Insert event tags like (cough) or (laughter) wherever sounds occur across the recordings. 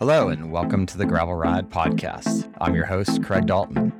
Hello, and welcome to the Gravel Ride Podcast. I'm your host, Craig Dalton.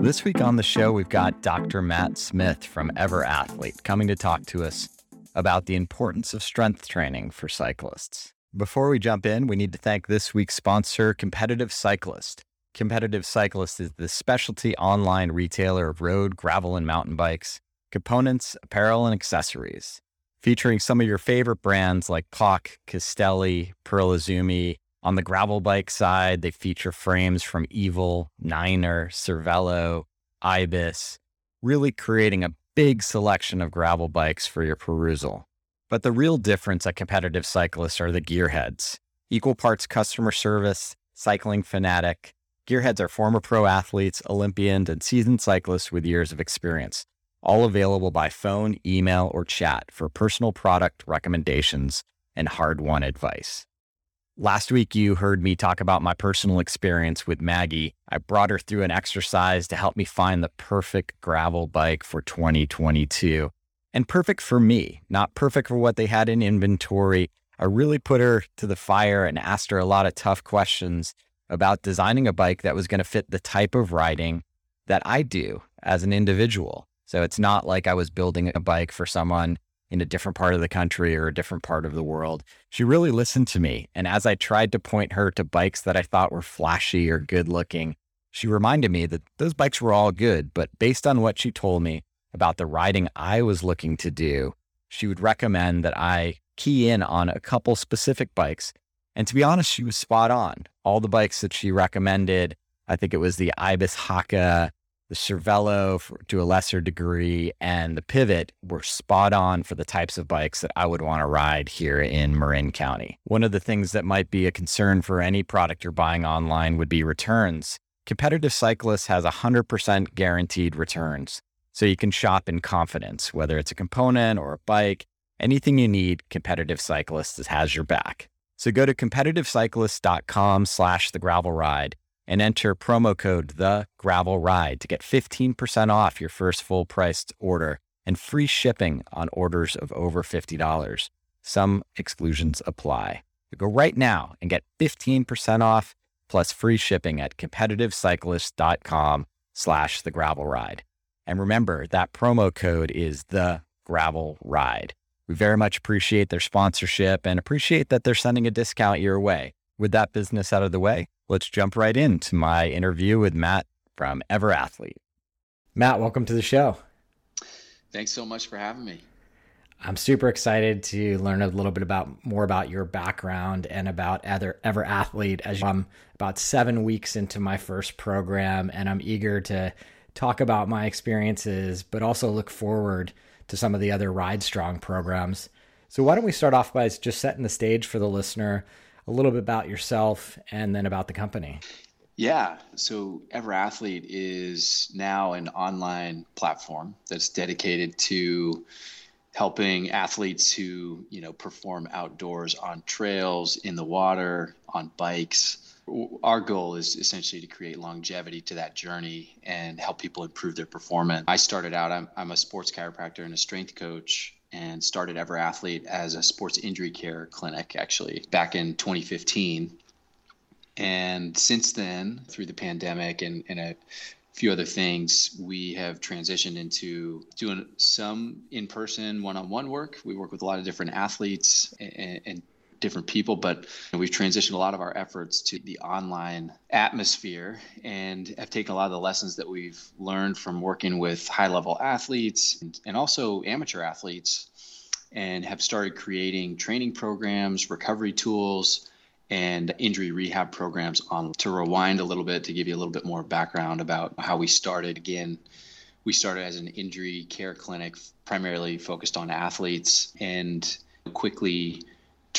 This week on the show, we've got Dr. Matt Smith from EverAthlete coming to talk to us about the importance of strength training for cyclists. Before we jump in, we need to thank this week's sponsor, Competitive Cyclist. Competitive Cyclist is the specialty online retailer of road, gravel, and mountain bikes, components, apparel, and accessories, featuring some of your favorite brands like POC, Castelli, Pearl Izumi. On the gravel bike side, they feature frames from Evil, Niner, Cervelo, Ibis, really creating a big selection of gravel bikes for your perusal. But the real difference at competitive cyclists are the gearheads. Equal parts customer service, cycling fanatic. Gearheads are former pro athletes, Olympians, and seasoned cyclists with years of experience, all available by phone, email, or chat for personal product recommendations and hard won advice. Last week, you heard me talk about my personal experience with Maggie. I brought her through an exercise to help me find the perfect gravel bike for 2022 and perfect for me, not perfect for what they had in inventory. I really put her to the fire and asked her a lot of tough questions about designing a bike that was going to fit the type of riding that I do as an individual. So it's not like I was building a bike for someone in a different part of the country or a different part of the world. She really listened to me. And as I tried to point her to bikes that I thought were flashy or good looking, she reminded me that those bikes were all good. But based on what she told me, about the riding I was looking to do, she would recommend that I key in on a couple specific bikes. And to be honest, she was spot on. All the bikes that she recommended, I think it was the Ibis Hakka, the Cervelo for, to a lesser degree, and the Pivot were spot on for the types of bikes that I would want to ride here in Marin County. One of the things that might be a concern for any product you're buying online would be returns. Competitive Cyclist has 100% guaranteed returns so you can shop in confidence, whether it's a component or a bike, anything you need, Competitive Cyclists has your back. So go to competitivecyclist.com slash the gravel ride and enter promo code the gravel ride to get 15% off your first full priced order and free shipping on orders of over $50. Some exclusions apply. So go right now and get 15% off plus free shipping at competitivecyclist.com slash the gravel ride. And remember, that promo code is the gravel ride. We very much appreciate their sponsorship and appreciate that they're sending a discount your way. With that business out of the way, let's jump right into my interview with Matt from EverAthlete. Matt, welcome to the show. Thanks so much for having me. I'm super excited to learn a little bit about more about your background and about Ever, EverAthlete. As I'm about seven weeks into my first program, and I'm eager to talk about my experiences, but also look forward to some of the other Ride Strong programs. So, why don't we start off by just setting the stage for the listener, a little bit about yourself, and then about the company? Yeah, so EverAthlete is now an online platform that's dedicated to helping athletes who you know perform outdoors on trails, in the water, on bikes our goal is essentially to create longevity to that journey and help people improve their performance. I started out, I'm, I'm a sports chiropractor and a strength coach and started EverAthlete as a sports injury care clinic actually back in 2015. And since then, through the pandemic and, and a few other things, we have transitioned into doing some in person one on one work. We work with a lot of different athletes and, and different people, but we've transitioned a lot of our efforts to the online atmosphere and have taken a lot of the lessons that we've learned from working with high level athletes and, and also amateur athletes and have started creating training programs, recovery tools, and injury rehab programs on to rewind a little bit to give you a little bit more background about how we started. Again we started as an injury care clinic primarily focused on athletes and quickly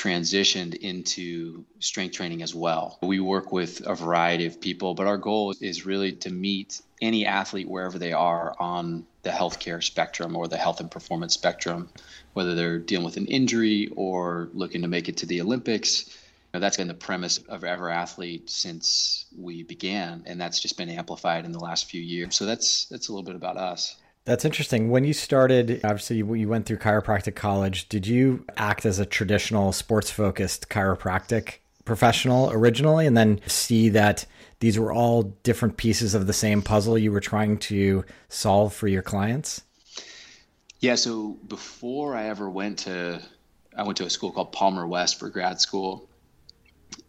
transitioned into strength training as well. We work with a variety of people, but our goal is really to meet any athlete wherever they are on the healthcare spectrum or the health and performance spectrum, whether they're dealing with an injury or looking to make it to the Olympics. You know, that's been the premise of EverAthlete since we began, and that's just been amplified in the last few years. So that's that's a little bit about us. That's interesting. When you started, obviously you went through chiropractic college. Did you act as a traditional sports focused chiropractic professional originally and then see that these were all different pieces of the same puzzle you were trying to solve for your clients? Yeah, so before I ever went to I went to a school called Palmer West for grad school.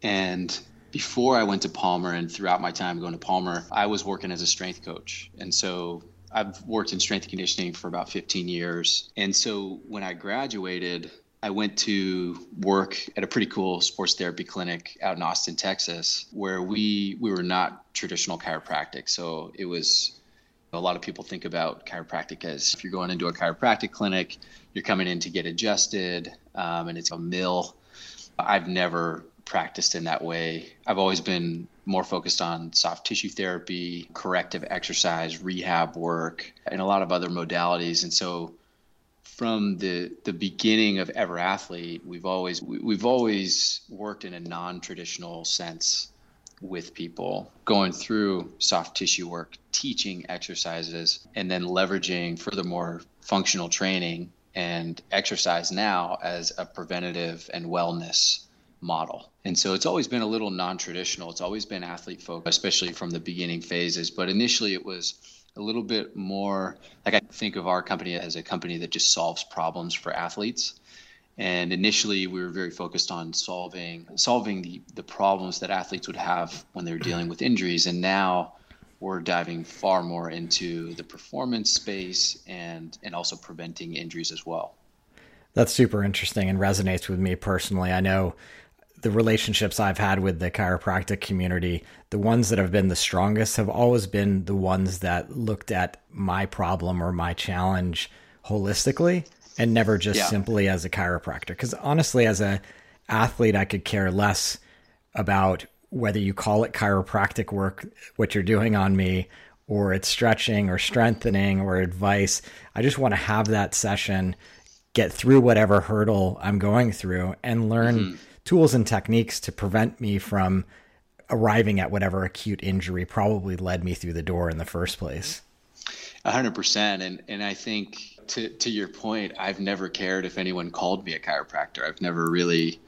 And before I went to Palmer and throughout my time going to Palmer, I was working as a strength coach. And so I've worked in strength and conditioning for about 15 years. And so when I graduated, I went to work at a pretty cool sports therapy clinic out in Austin, Texas, where we we were not traditional chiropractic. So it was a lot of people think about chiropractic as if you're going into a chiropractic clinic, you're coming in to get adjusted, um, and it's a mill. I've never practiced in that way. I've always been more focused on soft tissue therapy, corrective exercise, rehab work, and a lot of other modalities. And so from the the beginning of EverAthlete, we've always we've always worked in a non-traditional sense with people, going through soft tissue work, teaching exercises, and then leveraging furthermore functional training and exercise now as a preventative and wellness model. And so it's always been a little non traditional. It's always been athlete focused, especially from the beginning phases. But initially, it was a little bit more like I think of our company as a company that just solves problems for athletes. And initially, we were very focused on solving solving the, the problems that athletes would have when they're dealing with injuries. And now we're diving far more into the performance space and and also preventing injuries as well. That's super interesting and resonates with me personally. I know the relationships I've had with the chiropractic community, the ones that have been the strongest have always been the ones that looked at my problem or my challenge holistically and never just yeah. simply as a chiropractor. Because honestly, as a athlete, I could care less about whether you call it chiropractic work, what you're doing on me, or it's stretching or strengthening or advice. I just want to have that session, get through whatever hurdle I'm going through, and learn. Mm-hmm tools and techniques to prevent me from arriving at whatever acute injury probably led me through the door in the first place. A hundred percent. And, and I think to, to your point, I've never cared if anyone called me a chiropractor. I've never really,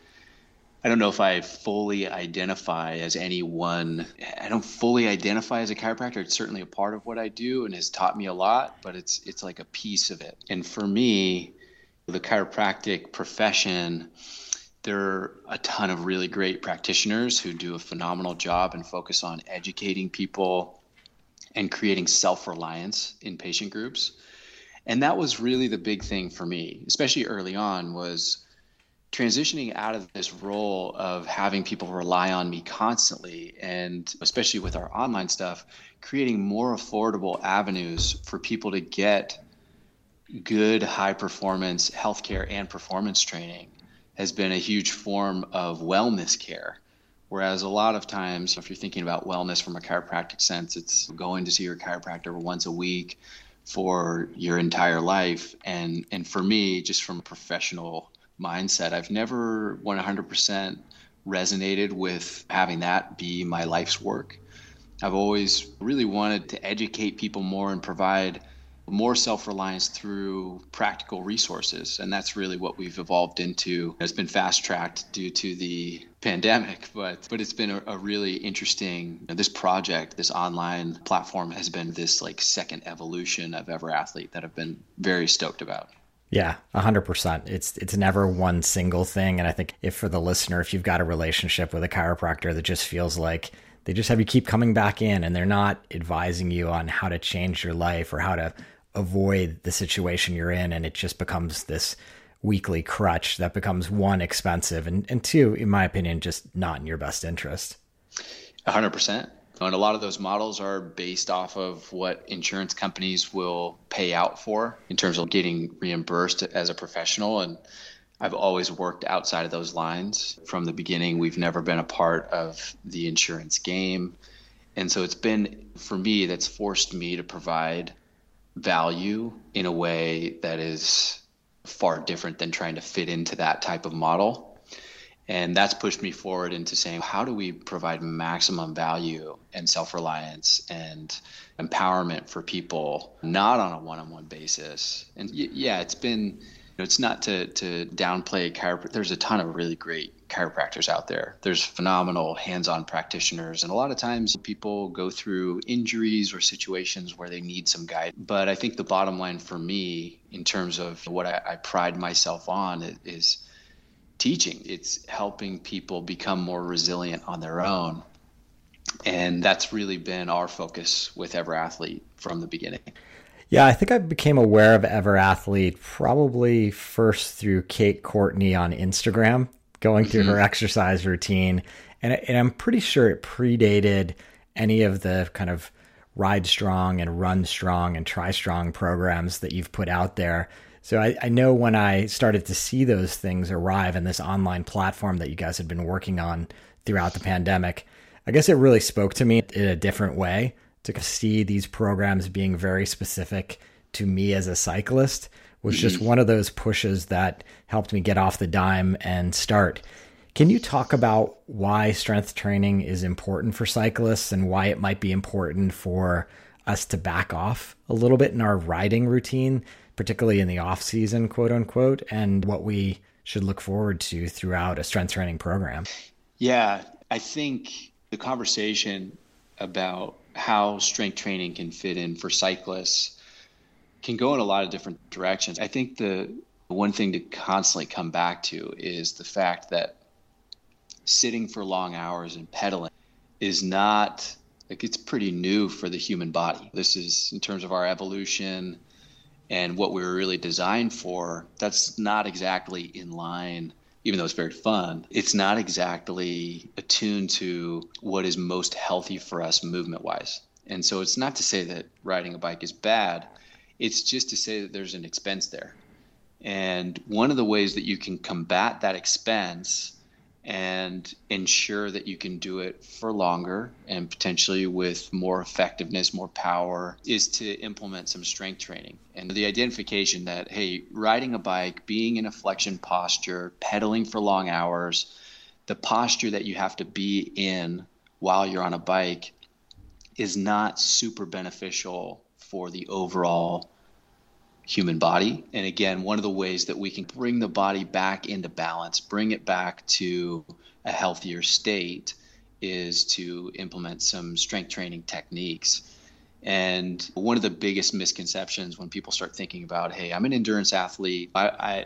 I don't know if I fully identify as anyone. I don't fully identify as a chiropractor. It's certainly a part of what I do and has taught me a lot, but it's, it's like a piece of it. And for me, the chiropractic profession, there are a ton of really great practitioners who do a phenomenal job and focus on educating people and creating self-reliance in patient groups. And that was really the big thing for me especially early on was transitioning out of this role of having people rely on me constantly and especially with our online stuff creating more affordable avenues for people to get good high performance healthcare and performance training has been a huge form of wellness care. Whereas a lot of times, if you're thinking about wellness from a chiropractic sense, it's going to see your chiropractor once a week for your entire life. And and for me, just from a professional mindset, I've never 100% resonated with having that be my life's work. I've always really wanted to educate people more and provide more self-reliance through practical resources. And that's really what we've evolved into. It's been fast-tracked due to the pandemic but but it's been a, a really interesting you know, this project this online platform has been this like second evolution of EverAthlete that i've been very stoked about. Yeah, 100%. It's it's never one single thing. And I think if for the listener if you've got a relationship with a chiropractor that just feels like they just have you keep coming back in and they're not advising you on how to change your life or how to avoid the situation you're in and it just becomes this weekly crutch that becomes one expensive and, and two in my opinion just not in your best interest 100% and a lot of those models are based off of what insurance companies will pay out for in terms of getting reimbursed as a professional and I've always worked outside of those lines from the beginning. We've never been a part of the insurance game. And so it's been, for me, that's forced me to provide value in a way that is far different than trying to fit into that type of model. And that's pushed me forward into saying, how do we provide maximum value and self reliance and empowerment for people, not on a one on one basis? And yeah, it's been it's not to to downplay chiropractic. There's a ton of really great chiropractors out there. There's phenomenal hands-on practitioners, and a lot of times people go through injuries or situations where they need some guidance. But I think the bottom line for me, in terms of what I, I pride myself on, is teaching. It's helping people become more resilient on their own. And that's really been our focus with EverAthlete from the beginning. Yeah, I think I became aware of EverAthlete probably first through Kate Courtney on Instagram, going through mm-hmm. her exercise routine. And, and I'm pretty sure it predated any of the kind of ride strong and run strong and try strong programs that you've put out there. So I, I, know when I started to see those things arrive in this online platform that you guys had been working on throughout the pandemic, I guess it really spoke to me in a different way to see these programs being very specific to me as a cyclist was just mm-hmm. one of those pushes that helped me get off the dime and start. Can you talk about why strength training is important for cyclists and why it might be important for us to back off a little bit in our riding routine, particularly in the off season, quote unquote, and what we should look forward to throughout a strength training program? Yeah, I think the conversation about how strength training can fit in for cyclists can go in a lot of different directions. I think the one thing to constantly come back to is the fact that sitting for long hours and pedaling is not like it's pretty new for the human body. This is in terms of our evolution and what we were really designed for. That's not exactly in line even though it's very fun, it's not exactly attuned to what is most healthy for us movement wise. And so it's not to say that riding a bike is bad, it's just to say that there's an expense there. And one of the ways that you can combat that expense and ensure that you can do it for longer and potentially with more effectiveness, more power, is to implement some strength training. And the identification that, hey, riding a bike, being in a flexion posture, pedaling for long hours, the posture that you have to be in while you're on a bike is not super beneficial for the overall human body. And again, one of the ways that we can bring the body back into balance, bring it back to a healthier state, is to implement some strength training techniques. And one of the biggest misconceptions when people start thinking about, hey, I'm an endurance athlete, I, I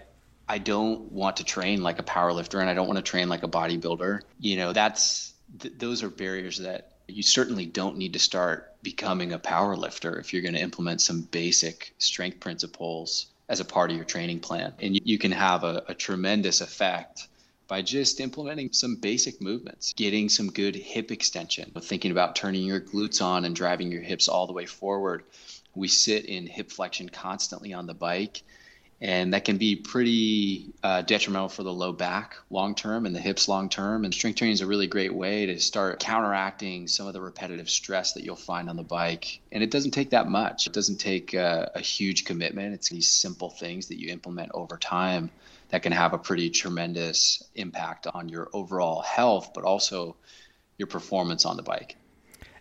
I don't want to train like a power lifter and I don't want to train like a bodybuilder. You know, that's th- those are barriers that you certainly don't need to start becoming a power lifter if you're going to implement some basic strength principles as a part of your training plan. And you, can have a, a tremendous effect by just implementing some basic movements, getting some good hip extension, thinking about turning your glutes on and driving your hips all the way forward. We sit in hip flexion constantly on the bike and that can be pretty uh, detrimental for the low back long term and the hips long term. And strength training is a really great way to start counteracting some of the repetitive stress that you'll find on the bike. And it doesn't take that much. It doesn't take uh, a huge commitment. It's these simple things that you implement over time that can have a pretty tremendous impact on your overall health, but also your performance on the bike.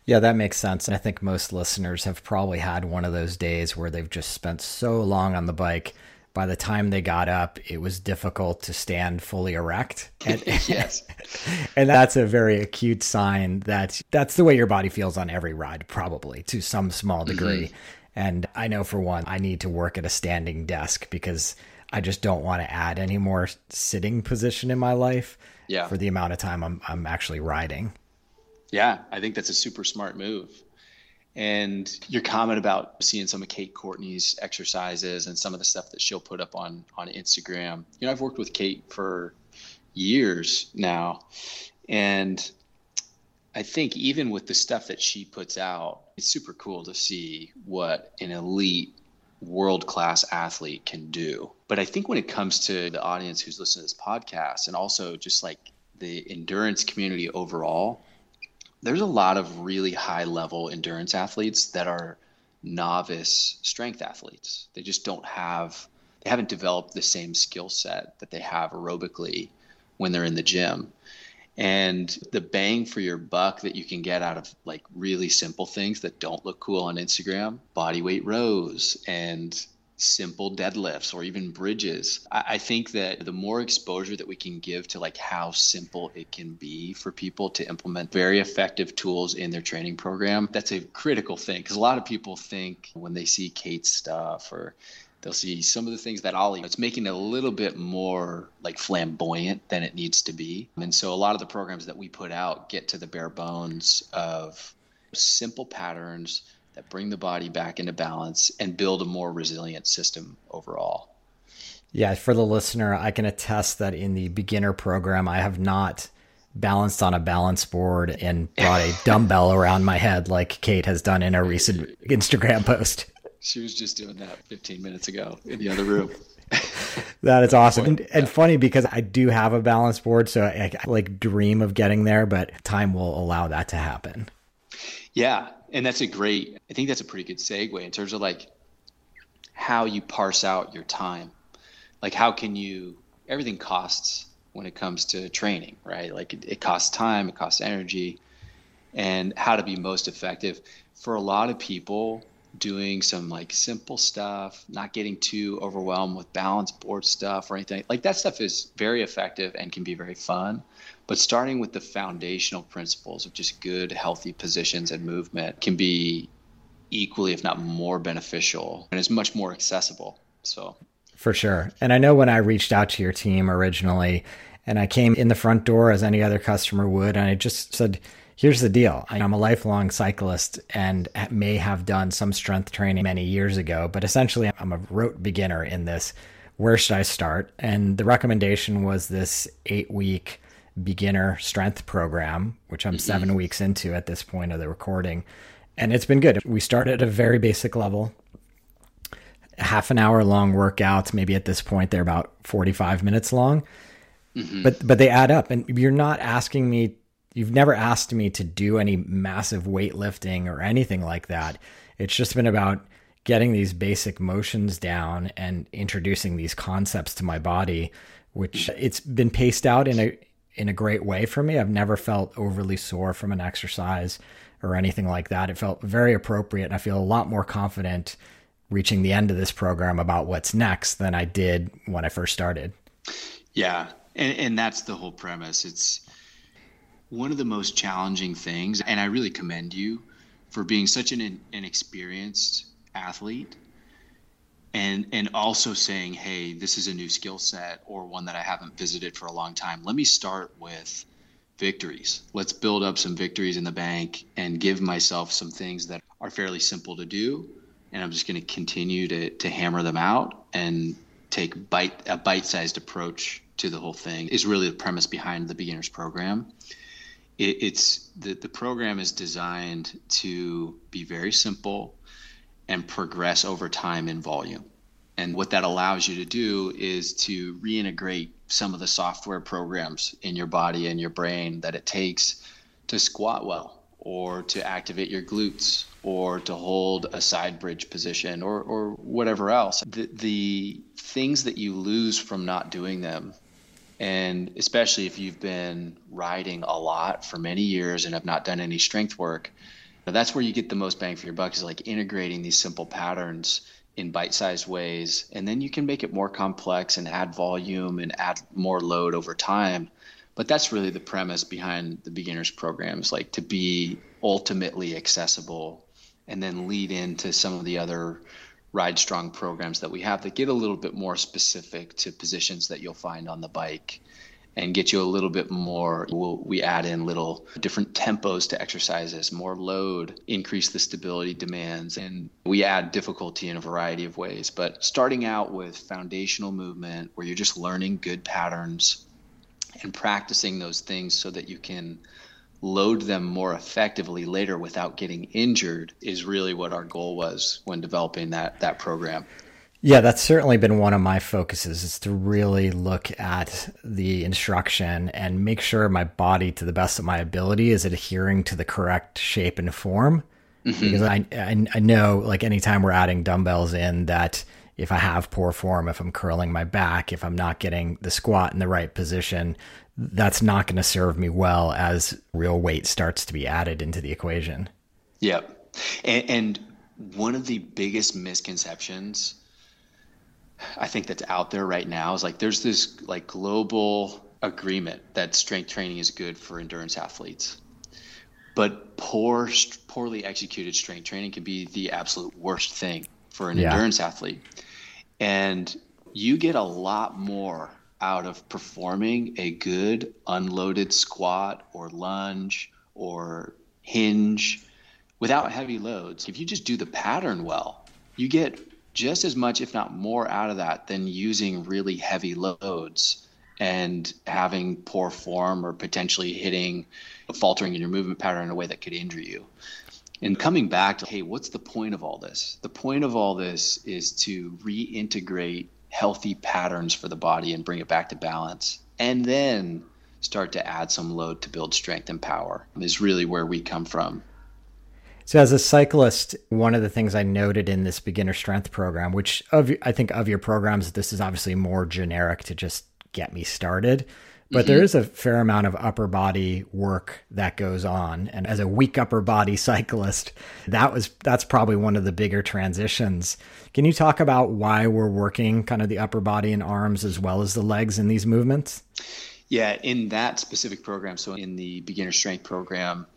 Yeah, that makes sense. And I think most listeners have probably had one of those days where they've just spent so long on the bike by the time they got up, it was difficult to stand fully erect. (laughs) And, yes. (laughs) and that's a very acute sign that that's the way your body feels on every ride, probably to some small mm-hmm. degree. Mm-hmm. And I know for one, I need to work at a standing desk because I just don't want to add any more sitting position in my life yeah. for the amount of time I'm, I'm actually riding. Yeah, I think that's a super smart move. And your comment about seeing some of Kate Courtney's exercises and some of the stuff that she'll put up on on Instagram. You know, I've worked with Kate for years now, and I think even with the stuff that she puts out, it's super cool to see what an elite world class athlete can do. But I think when it comes to the audience who's listening to this podcast and also just like the endurance community overall, there's a lot of really high level endurance athletes that are novice strength athletes. They just don't have they haven't developed the same skill set that they have aerobically when they're in the gym. And the bang for your buck that you can get out of like really simple things that don't look cool on Instagram, body weight rows and simple deadlifts or even bridges. I, I, think that the more exposure that we can give to like how simple it can be for people to implement very effective tools in their training program, that's a critical thing. Because a lot of people think when they see Kate's stuff or they'll see some of the things that Ollie, it's making it a little bit more like flamboyant than it needs to be. And so a lot of the programs that we put out get to the bare bones of simple patterns that bring the body back into balance and build a more resilient system overall. Yeah, for the listener, I can attest that in the beginner program, I have not balanced on a balance board and brought a (laughs) dumbbell around my head like Kate has done in a recent Instagram post. She was just doing that 15 minutes ago in the other room. (laughs) that is awesome and, and, funny because I do have a balance board, so I, I like dream of getting there, but time will allow that to happen. Yeah, and that's a great i think that's a pretty good segue in terms of like how you parse out your time. Like how can you everything costs when it comes to training right? Like it, it costs time it costs energy and how to be most effective. For a lot of people doing some like simple stuff not getting too overwhelmed with balance board stuff or anything like that stuff is very effective and can be very fun but starting with the foundational principles of just good, healthy positions and movement can be equally, if not more beneficial and is much more accessible. So, for sure. And I know when I reached out to your team originally, and I came in the front door as any other customer would, and I just said, here's the deal. I'm a lifelong cyclist and may have done some strength training many years ago, but essentially I'm a rote beginner in this. Where should I start? And the recommendation was this eight week beginner strength program, which I'm mm-hmm. seven weeks into at this point of the recording. And it's been good. We start at a very basic level, half an hour long workouts. Maybe at this point, they're about 45 minutes long. Mm-hmm. But but they add up, and you're not asking me. You've never asked me to do any massive weightlifting or anything like that. It's just been about getting these basic motions down and introducing these concepts to my body which it's been paced out in a in a great way for me. I've never felt overly sore from an exercise or anything like that. It felt very appropriate. And I feel a lot more confident reaching the end of this program about what's next than I did when I first started. Yeah. And, and that's the whole premise. It's one of the most challenging things. And I really commend you for being such an, an experienced athlete and and also saying hey this is a new skill set or one that i haven't visited for a long time let me start with victories let's build up some victories in the bank and give myself some things that are fairly simple to do and i'm just going to continue to to hammer them out and take bite a bite-sized approach to the whole thing is really the premise behind the beginners program it, it's the, the program is designed to be very simple and progress over time in volume. And what that allows you to do is to reintegrate some of the software programs in your body and your brain that it takes to squat well or to activate your glutes or to hold a side bridge position or, or whatever else. The, the things that you lose from not doing them, and especially if you've been riding a lot for many years and have not done any strength work, that's where you get the most bang for your buck is like integrating these simple patterns in bite-sized ways. And then you can make it more complex and add volume and add more load over time. But that's really the premise behind the beginners programs like to be ultimately accessible and then lead into some of the other ride strong programs that we have that get a little bit more specific to positions that you'll find on the bike and get you a little bit more. We'll, we add in little different tempos to exercises, more load, increase the stability demands, and we add difficulty in a variety of ways. But starting out with foundational movement where you're just learning good patterns and practicing those things so that you can load them more effectively later without getting injured is really what our goal was when developing that that program. Yeah, that's certainly been one of my focuses is to really look at the instruction and make sure my body, to the best of my ability, is adhering to the correct shape and form. Mm-hmm. Because I, I, I know, like anytime we're adding dumbbells in, that if I have poor form, if I'm curling my back, if I'm not getting the squat in the right position, that's not going to serve me well as real weight starts to be added into the equation. Yep, and, and one of the biggest misconceptions I think that's out there right now is like there's this like global agreement that strength training is good for endurance athletes. But poor poorly executed strength training can be the absolute worst thing for an yeah. endurance athlete. And you get a lot more out of performing a good unloaded squat or lunge or hinge without heavy loads. If you just do the pattern well, you get just as much, if not more, out of that than using really heavy loads and having poor form or potentially hitting, faltering in your movement pattern in a way that could injure you. And coming back to, hey, what's the point of all this? The point of all this is to reintegrate healthy patterns for the body and bring it back to balance. And then start to add some load to build strength and power is really where we come from so, as a cyclist, one of the things I noted in this beginner strength program, which of I think of your programs, this is obviously more generic to just get me started, but mm-hmm. there is a fair amount of upper body work that goes on. And as a weak upper body (laughs) cyclist, that was that's probably one of the bigger transitions. Can you talk about why we're working kind of the upper body and arms as well as the legs in these movements? Yeah, in that specific program, so in the beginner strength program,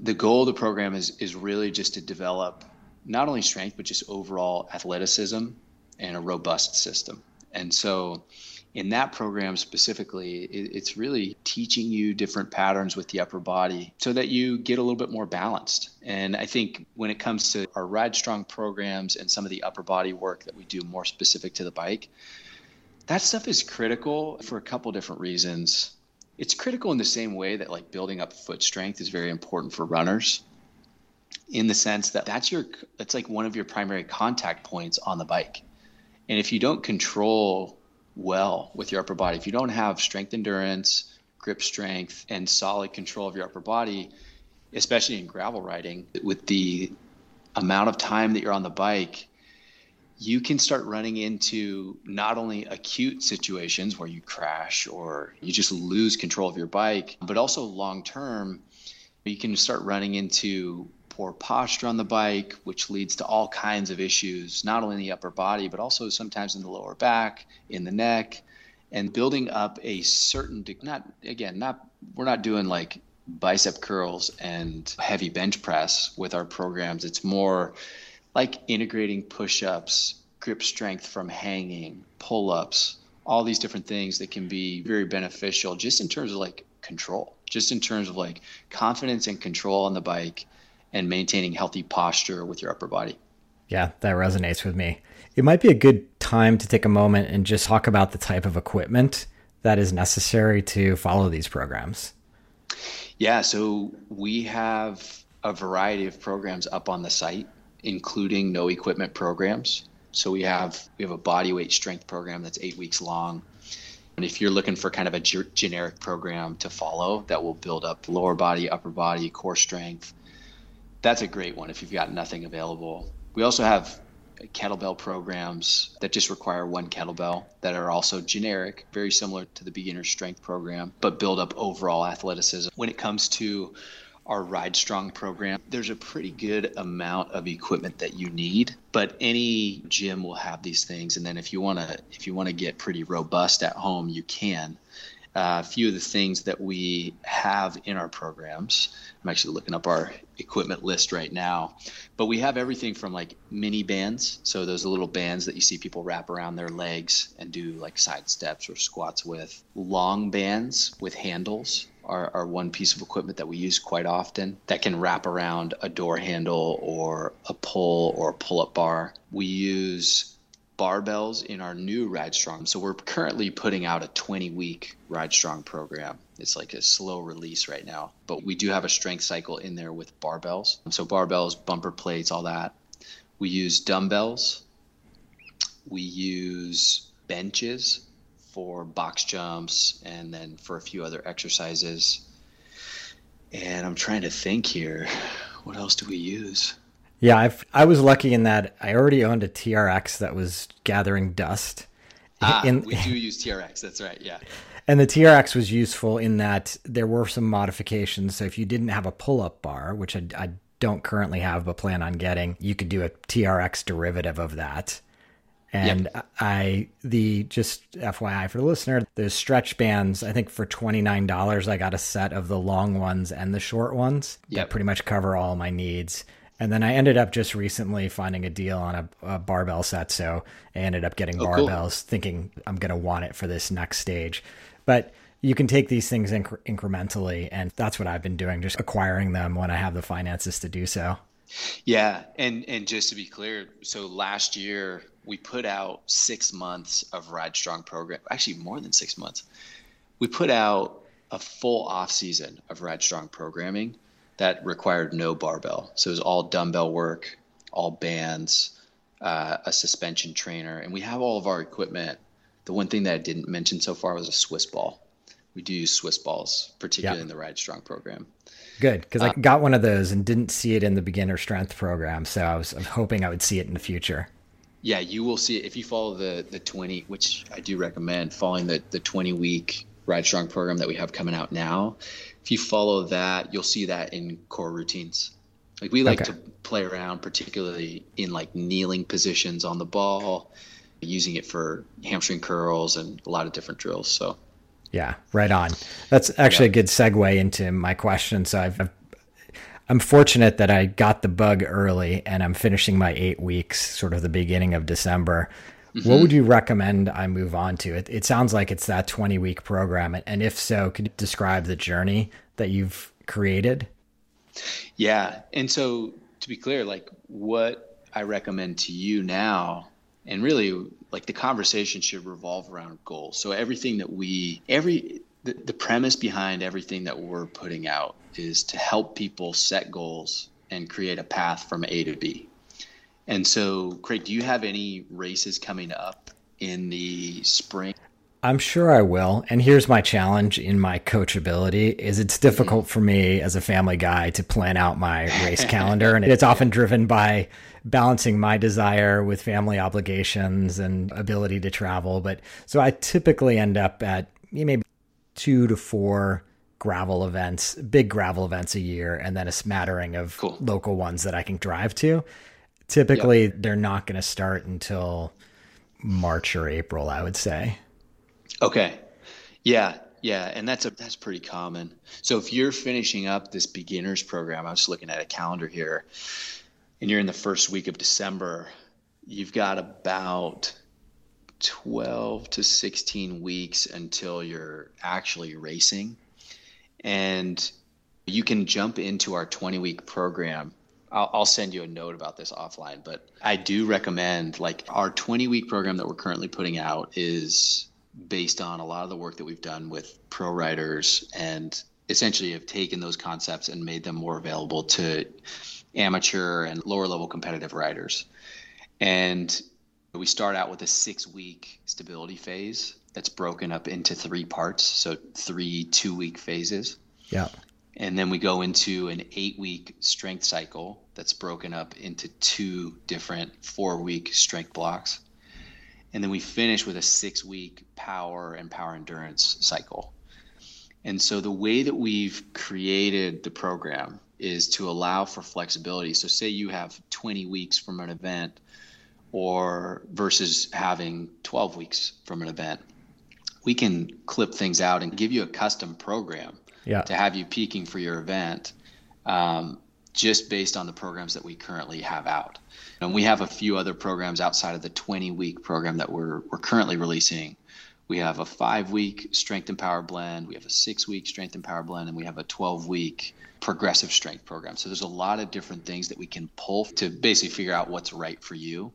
the goal of the program is is really just to develop not only strength but just overall athleticism and a robust system. And so in that program specifically, it's really teaching you different patterns with the upper body so that you get a little bit more balanced. And I think when it comes to our Ride Strong programs and some of the upper body work that we do more specific to the bike, that stuff is critical for a couple different reasons it's critical in the same way that like building up foot strength is very important for runners in the sense that that's your that's like one of your primary contact points on the bike and if you don't control well with your upper body. If you don't have strength endurance grip strength and solid control of your upper body especially in gravel riding with the amount of time that you're on the bike you can start running into not only acute situations where you crash or you just lose control of your bike, but also long term, you can start running into poor posture on the bike, which leads to all kinds of issues, not only in the upper body, but also sometimes in the lower back, in the neck, and building up a certain, not again, not, we're not doing like bicep curls and heavy bench press with our programs. It's more like integrating push-ups, grip strength from hanging, pull-ups, all these different things that can be very beneficial just in terms of like control, just in terms of like confidence and control on the bike and maintaining healthy posture with your upper body. Yeah, that resonates with me. It might be a good time to take a moment and just talk about the type of equipment that is necessary to follow these programs. Yeah, so we have a variety of programs up on the site including no equipment programs. So we have we have a body weight strength program that's eight weeks long. And if you're looking for kind of a generic program to follow that will build up lower body, upper body, core strength, that's a great one if you've got nothing available. We also have kettlebell programs that just require one kettlebell that are also generic, very similar to the beginner strength program, but build up overall athleticism. When it comes to our Ride Strong program, there's a pretty good amount of equipment that you need, but any gym will have these things. And then if you want to, if you want to get pretty robust at home, you can. Uh, a few of the things that we have in our programs. I'm actually looking up our equipment list right now, but we have everything from like mini bands. So those little bands that you see people wrap around their legs and do like side steps or squats with. Long bands with handles are, are one piece of equipment that we use quite often that can wrap around a door handle or a pull or a pull up bar. We use barbells in our new Ride Strong. So we're currently putting out a 20 week Ride Strong program. It's like a slow release right now, but we do have a strength cycle in there with barbells. So barbells, bumper plates, all that. We use dumbbells. We use benches for box jumps and then for a few other exercises. And I'm trying to think here. What else do we use? Yeah, I've, I was lucky in that I already owned a TRX that was gathering dust. Ah, in, we do use TRX. That's right. Yeah. And the TRX was useful in that there were some modifications. So if you didn't have a pull up bar, which I, I don't currently have but plan on getting, you could do a TRX derivative of that And yep. I, the just FYI for the listener, the stretch bands, I think for $29, I got a set of the long ones and the short ones yep. that pretty much cover all my needs. And then I ended up just recently finding a deal on a, a barbell set. So I ended up getting oh, barbells cool. thinking I'm going to want it for this next stage. But you can take these things incre- incrementally. And that's what I've been doing, just acquiring them when I have the finances to do so. Yeah. And, and just to be clear, so last year we put out six months of Ride Strong program, actually more than six months. We put out a full off season of Ride Strong programming that required no barbell. So it was all dumbbell work, all bands, uh, a suspension trainer, and we have all of our equipment. The one thing that I didn't mention so far was a Swiss ball. We do use Swiss balls, particularly in the Ride Strong program. Good, because I uh, got one of those and didn't see it in the beginner strength program, so I was hoping I would see it in the future yeah, you will see it if you follow the the 20, which I do recommend following the the 20 week Ride Strong program that we have coming out now. If you follow that, you'll see that in core routines. Like we like okay. to play around, particularly in like kneeling positions on the ball, using it for hamstring curls and a lot of different drills. So. Yeah, right on. That's actually yeah. a good segue into my question. So I've, I've I'm fortunate that I got the bug early and I'm finishing my eight weeks, sort of the beginning of December. Mm-hmm. What would you recommend I move on to? It, it sounds like it's that 20 week program. And if so, could you describe the journey that you've created? Yeah. And so to be clear, like what I recommend to you now, and really like the conversation should revolve around goals. So everything that we, every, the, the premise behind everything that we're putting out is to help people set goals and create a path from A to B. And so, Craig, do you have any races coming up in the spring? I'm sure I will. And here's my challenge in my coachability is it's difficult for me as a family guy to plan out my race calendar and it's often driven by balancing my desire with family obligations and ability to travel. But so I typically end up at maybe two to four gravel events, big gravel events a year, and then a smattering of cool. local ones that I can drive to. Typically, yep. they're not going to start until March or April, I would say. Okay. Yeah, yeah, and that's a that's pretty common. So if you're finishing up this beginners program, I was looking at a calendar here, and you're in the first week of December, you've got about 12 to 16 weeks until you're actually racing. And you can jump into our 20 week program. I'll, I'll, send you a note about this offline, but I do recommend like our 20 week program that we're currently putting out is based on a lot of the work that we've done with pro riders and essentially have taken those concepts and made them more available to amateur and lower level competitive riders. And we start out with a six week stability phase that's broken up into three parts. So three two week phases. Yeah. And then we go into an eight week strength cycle that's broken up into two different four week strength blocks. And then we finish with a six week power and power endurance cycle. And so the way that we've created the program is to allow for flexibility. So, say you have 20 weeks from an event or versus having 12 weeks from an event. We can clip things out and give you a custom program yeah. to have you peaking for your event um, just based on the programs that we currently have out. And we have a few other programs outside of the 20 week program that we're, we're currently releasing. We have a five week strength and power blend, we have a six week strength and power blend, and we have a 12 week progressive strength program. So there's a lot of different things that we can pull to basically figure out what's right for you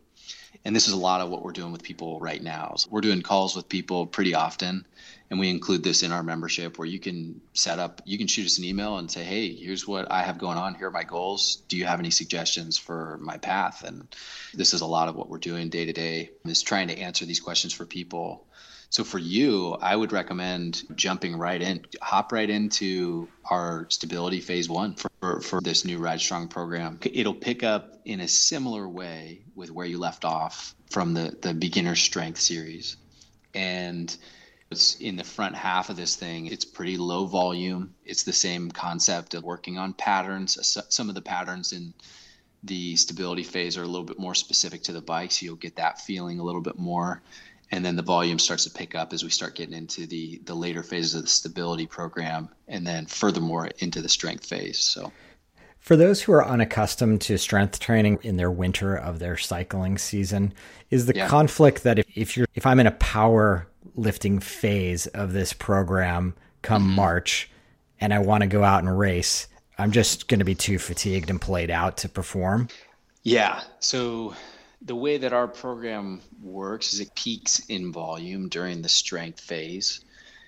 and this is a lot of what we're doing with people right now. So we're doing calls with people pretty often, and we include this in our membership where you can set up, you can shoot us an email and say, hey, here's what I have going on. Here are my goals. Do you have any suggestions for my path? And this is a lot of what we're doing day to day is trying to answer these questions for people so for you, I would recommend jumping right in, hop right into our stability phase one for, for this new Ride Strong program. It'll pick up in a similar way with where you left off from the, the beginner strength series. And it's in the front half of this thing. It's pretty low volume. It's the same concept of working on patterns. Some of the patterns in The stability phase are a little bit more specific to the bike, so you'll get that feeling a little bit more. And then the volume starts to pick up as we start getting into the the later phases of the stability program, and then furthermore into the strength phase. So. For those who are unaccustomed to strength training in their winter of their cycling season, is the yeah. conflict that if, if you're if I'm in a power lifting phase of this program come mm-hmm. March and I want to go out and race, I'm just going to be too fatigued and played out to perform. Yeah. So the way that our program works is it peaks in volume during the strength phase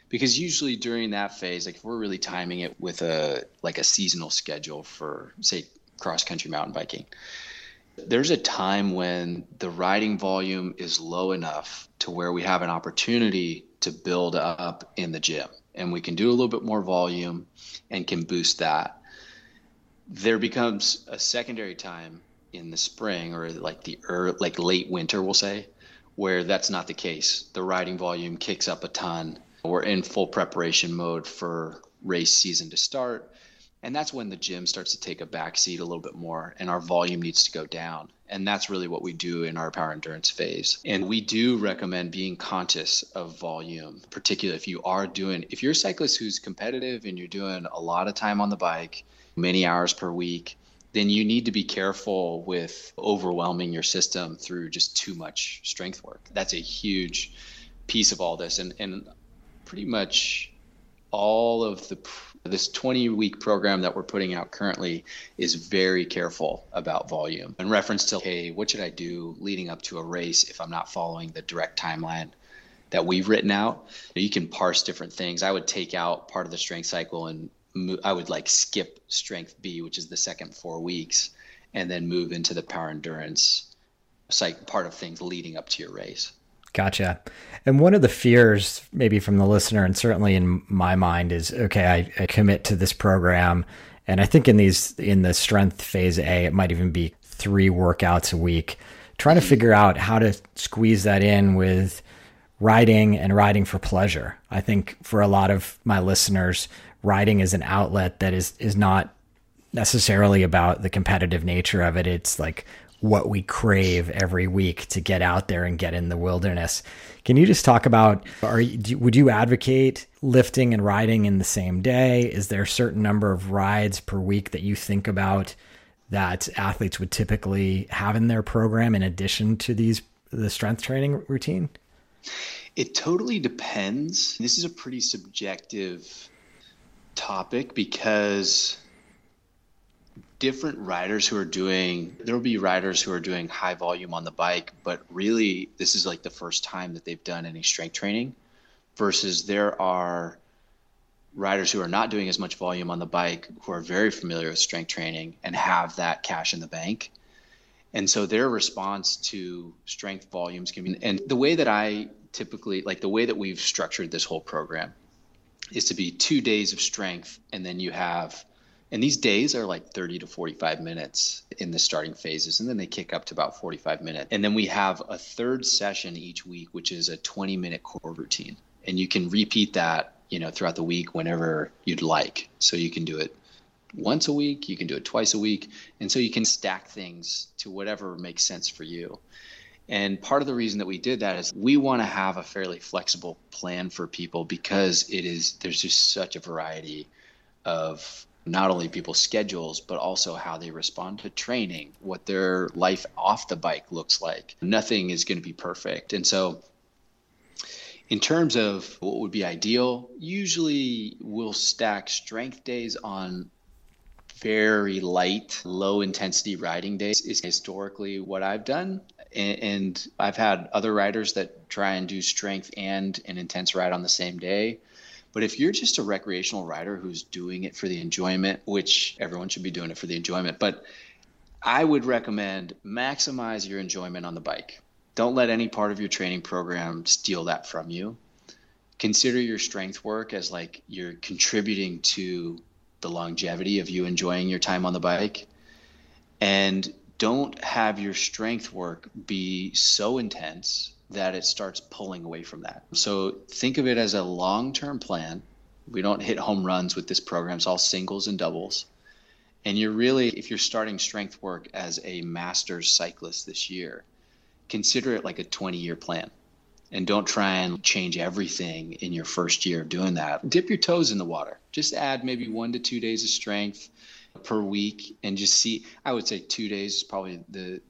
because usually during that phase like if we're really timing it with a like a seasonal schedule for say cross country mountain biking there's a time when the riding volume is low enough to where we have an opportunity to build up in the gym and we can do a little bit more volume and can boost that. There becomes a secondary time in the spring or like the early, like late winter we'll say where that's not the case. The riding volume kicks up a ton. We're in full preparation mode for race season to start and that's when the gym starts to take a backseat a little bit more and our volume needs to go down and that's really what we do in our power endurance phase and we do recommend being conscious of volume particularly if you are doing if you're a cyclist who's competitive and you're doing a lot of time on the bike many hours per week, then you need to be careful with overwhelming your system through just too much strength work. That's a huge piece of all this. And, and pretty much all of the this 20 week program that we're putting out currently is very careful about volume. In reference to hey what should i do leading up to a race if i'm not following the direct timeline that we've written out? You can parse different things. I would take out part of the strength cycle and I would like skip strength B, which is the second four weeks, and then move into the power endurance part of things leading up to your race. Gotcha. And one of the fears, maybe from the listener, and certainly in my mind, is okay, I, I commit to this program, and I think in these in the strength phase A, it might even be three workouts a week. Trying to mm-hmm. figure out how to squeeze that in with riding and riding for pleasure. I think for a lot of my listeners, riding is an outlet that is is not necessarily about the competitive nature of it. It's like what we crave every week to get out there and get in the wilderness. Can you just talk about are you, would you advocate lifting and riding in the same day? Is there a certain number of rides per week that you think about that athletes would typically have in their program in addition to these the strength training routine? It totally depends. This is a pretty subjective topic because different riders who are doing there will be riders who are doing high volume on the bike but really this is like the first time that they've done any strength training versus there are riders who are not doing as much volume on the bike who are very familiar with strength training and have that cash in the bank. And so their response to strength volumes can be and the way that i typically like the way that we've structured this whole program is to be two days of strength and then you have and these days are like 30 to 45 minutes in the starting phases and then they kick up to about 45 minutes. And then we have a third session each week which is a 20 minute core routine. And you can repeat that you know throughout the week whenever you'd like. So you can do it once a week you can do it twice a week and so you can stack things to whatever makes sense for you. And part of the reason that we did that is we want to have a fairly flexible plan for people because it is there's just such a variety of not only people's schedules but also how they respond to training, what their life off the bike looks like. Nothing is going to be perfect. And so in terms of what would be ideal, usually we'll stack strength days on very light, low intensity riding days is historically what I've done and I've had other riders that try and do strength and an intense ride on the same day. But if you're just a recreational rider who's doing it for the enjoyment, which everyone should be doing it for the enjoyment, but I would recommend maximize your enjoyment on the bike. Don't let any part of your training program steal that from you. Consider your strength work as like you're contributing to the longevity of you enjoying your time on the bike. And don't have your strength work be so intense that it starts pulling away from that. So think of it as a long term plan. We don't hit home runs with this program, it's all singles and doubles. And you're really, if you're starting strength work as a master's cyclist this year, consider it like a 20 year plan. And don't try and change everything in your first year of doing that. Dip your toes in the water. Just add maybe one to two days of strength per week and just see. I would say two days is probably the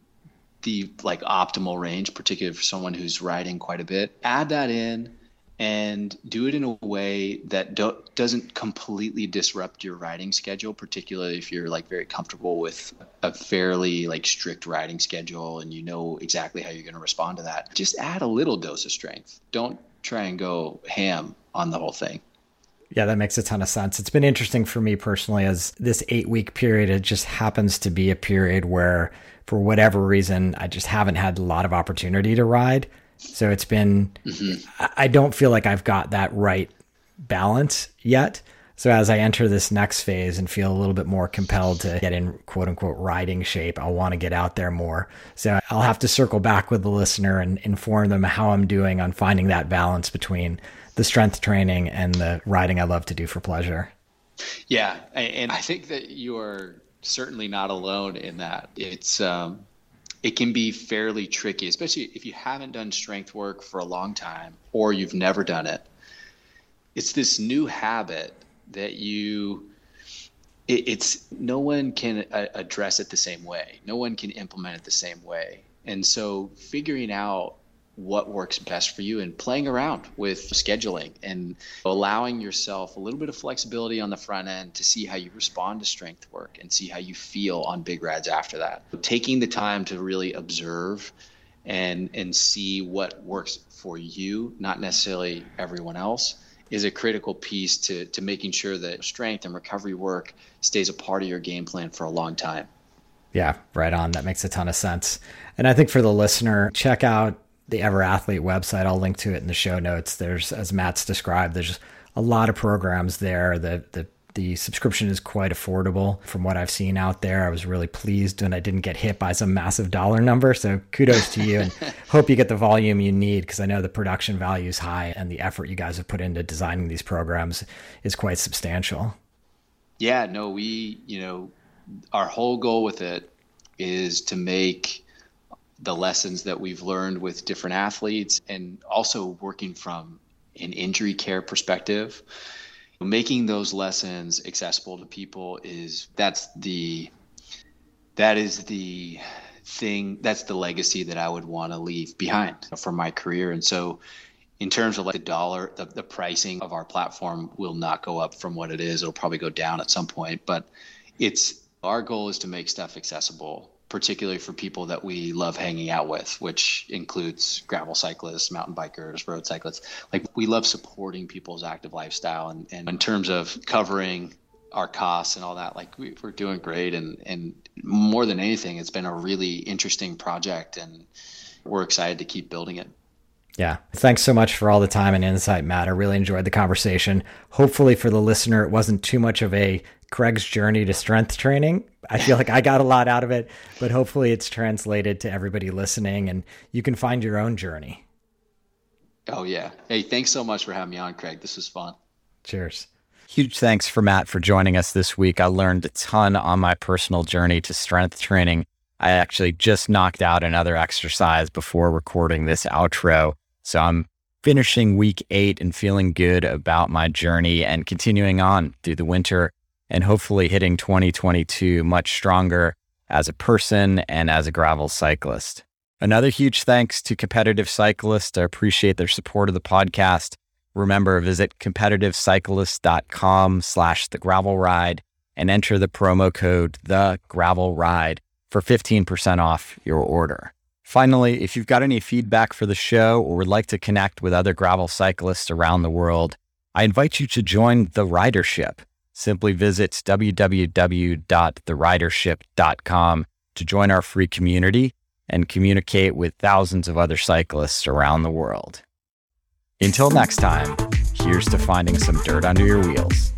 the like optimal range, particularly for someone who's riding quite a bit. Add that in and do it in a way that do- doesn't completely disrupt your riding schedule particularly if you're like very comfortable with a fairly like strict riding schedule and you know exactly how you're going to respond to that. Just add a little dose of strength. Don't try and go ham on the whole thing yeah, that makes a ton of sense. It's been interesting for me personally as this eight week period, it just happens to be a period where, for whatever reason, I just haven't had a lot of opportunity to ride. So it's been, mm-hmm. I don't feel like I've got that right balance yet. So as I enter this next phase and feel a little bit more compelled to get in quote unquote riding shape, I'll want to get out there more. So I'll have to circle back with the listener and inform them how I'm doing on finding that balance between the strength training and the riding I love to do for pleasure. Yeah, and I think that you're certainly not alone in that. It's um, it can be fairly tricky, especially if you haven't done strength work for a long time or you've never done it. It's this new habit that you, it, it's no one can a- address it the same way. No one can implement it the same way. And so figuring out what works best for you and playing around with scheduling and allowing yourself a little bit of flexibility on the front end to see how you respond to strength work and see how you feel on big rides after that. Taking the time to really observe and and see what works for you, not necessarily everyone else, is a critical piece to to making sure that strength and recovery work stays a part of your game plan for a long time. Yeah, right on. That makes a ton of sense. And I think for the listener, check out the EverAthlete website. I'll link to it in the show notes. There's, as Matt's described, there's a lot of programs there. The the the subscription is quite affordable from what I've seen out there. I was really pleased when I didn't get hit by some massive dollar number. So kudos to you and (laughs) hope you get the volume you need because I know the production value is high and the effort you guys have put into designing these programs is quite substantial. Yeah, no, we, you know, our whole goal with it is to make the lessons that we've learned with different athletes and also working from an injury care perspective making those lessons accessible to people is that's the that is the thing that's the legacy that i would want to leave behind for my career. And so in terms of like the dollar the, the pricing of our platform will not go up from what it is. It'll probably go down at some point. But it's our goal is to make stuff accessible particularly for people that we love hanging out with, which includes gravel cyclists, mountain bikers, road cyclists. Like we love supporting people's active lifestyle, and, and in terms of covering our costs and all that, like we, are doing great. And and more than anything, it's been a really interesting project, and we're excited to keep building it. Yeah. Thanks so much for all the time and insight, Matt. I really enjoyed the conversation. Hopefully, for the listener, it wasn't too much of a Craig's journey to strength training. I feel like I got a lot out of it, but hopefully it's translated to everybody listening and you can find your own journey. Oh, yeah. Hey, thanks so much for having me on, Craig. This was fun. Cheers. Huge thanks for Matt for joining us this week. I learned a ton on my personal journey to strength training. I actually just knocked out another exercise before recording this outro. So I'm finishing week eight and feeling good about my journey and continuing on through the winter and hopefully hitting 2022 much stronger as a person and as a gravel cyclist. Another huge thanks to Competitive Cyclist. I appreciate their support of the podcast. Remember, visit competitivecyclist.com slash the gravel ride and enter the promo code the gravel ride for 15% off your order. Finally, if you've got any feedback for the show or would like to connect with other gravel cyclists around the world, I invite you to join the ridership. Simply visit www.theridership.com to join our free community and communicate with thousands of other cyclists around the world. Until next time, here's to finding some dirt under your wheels.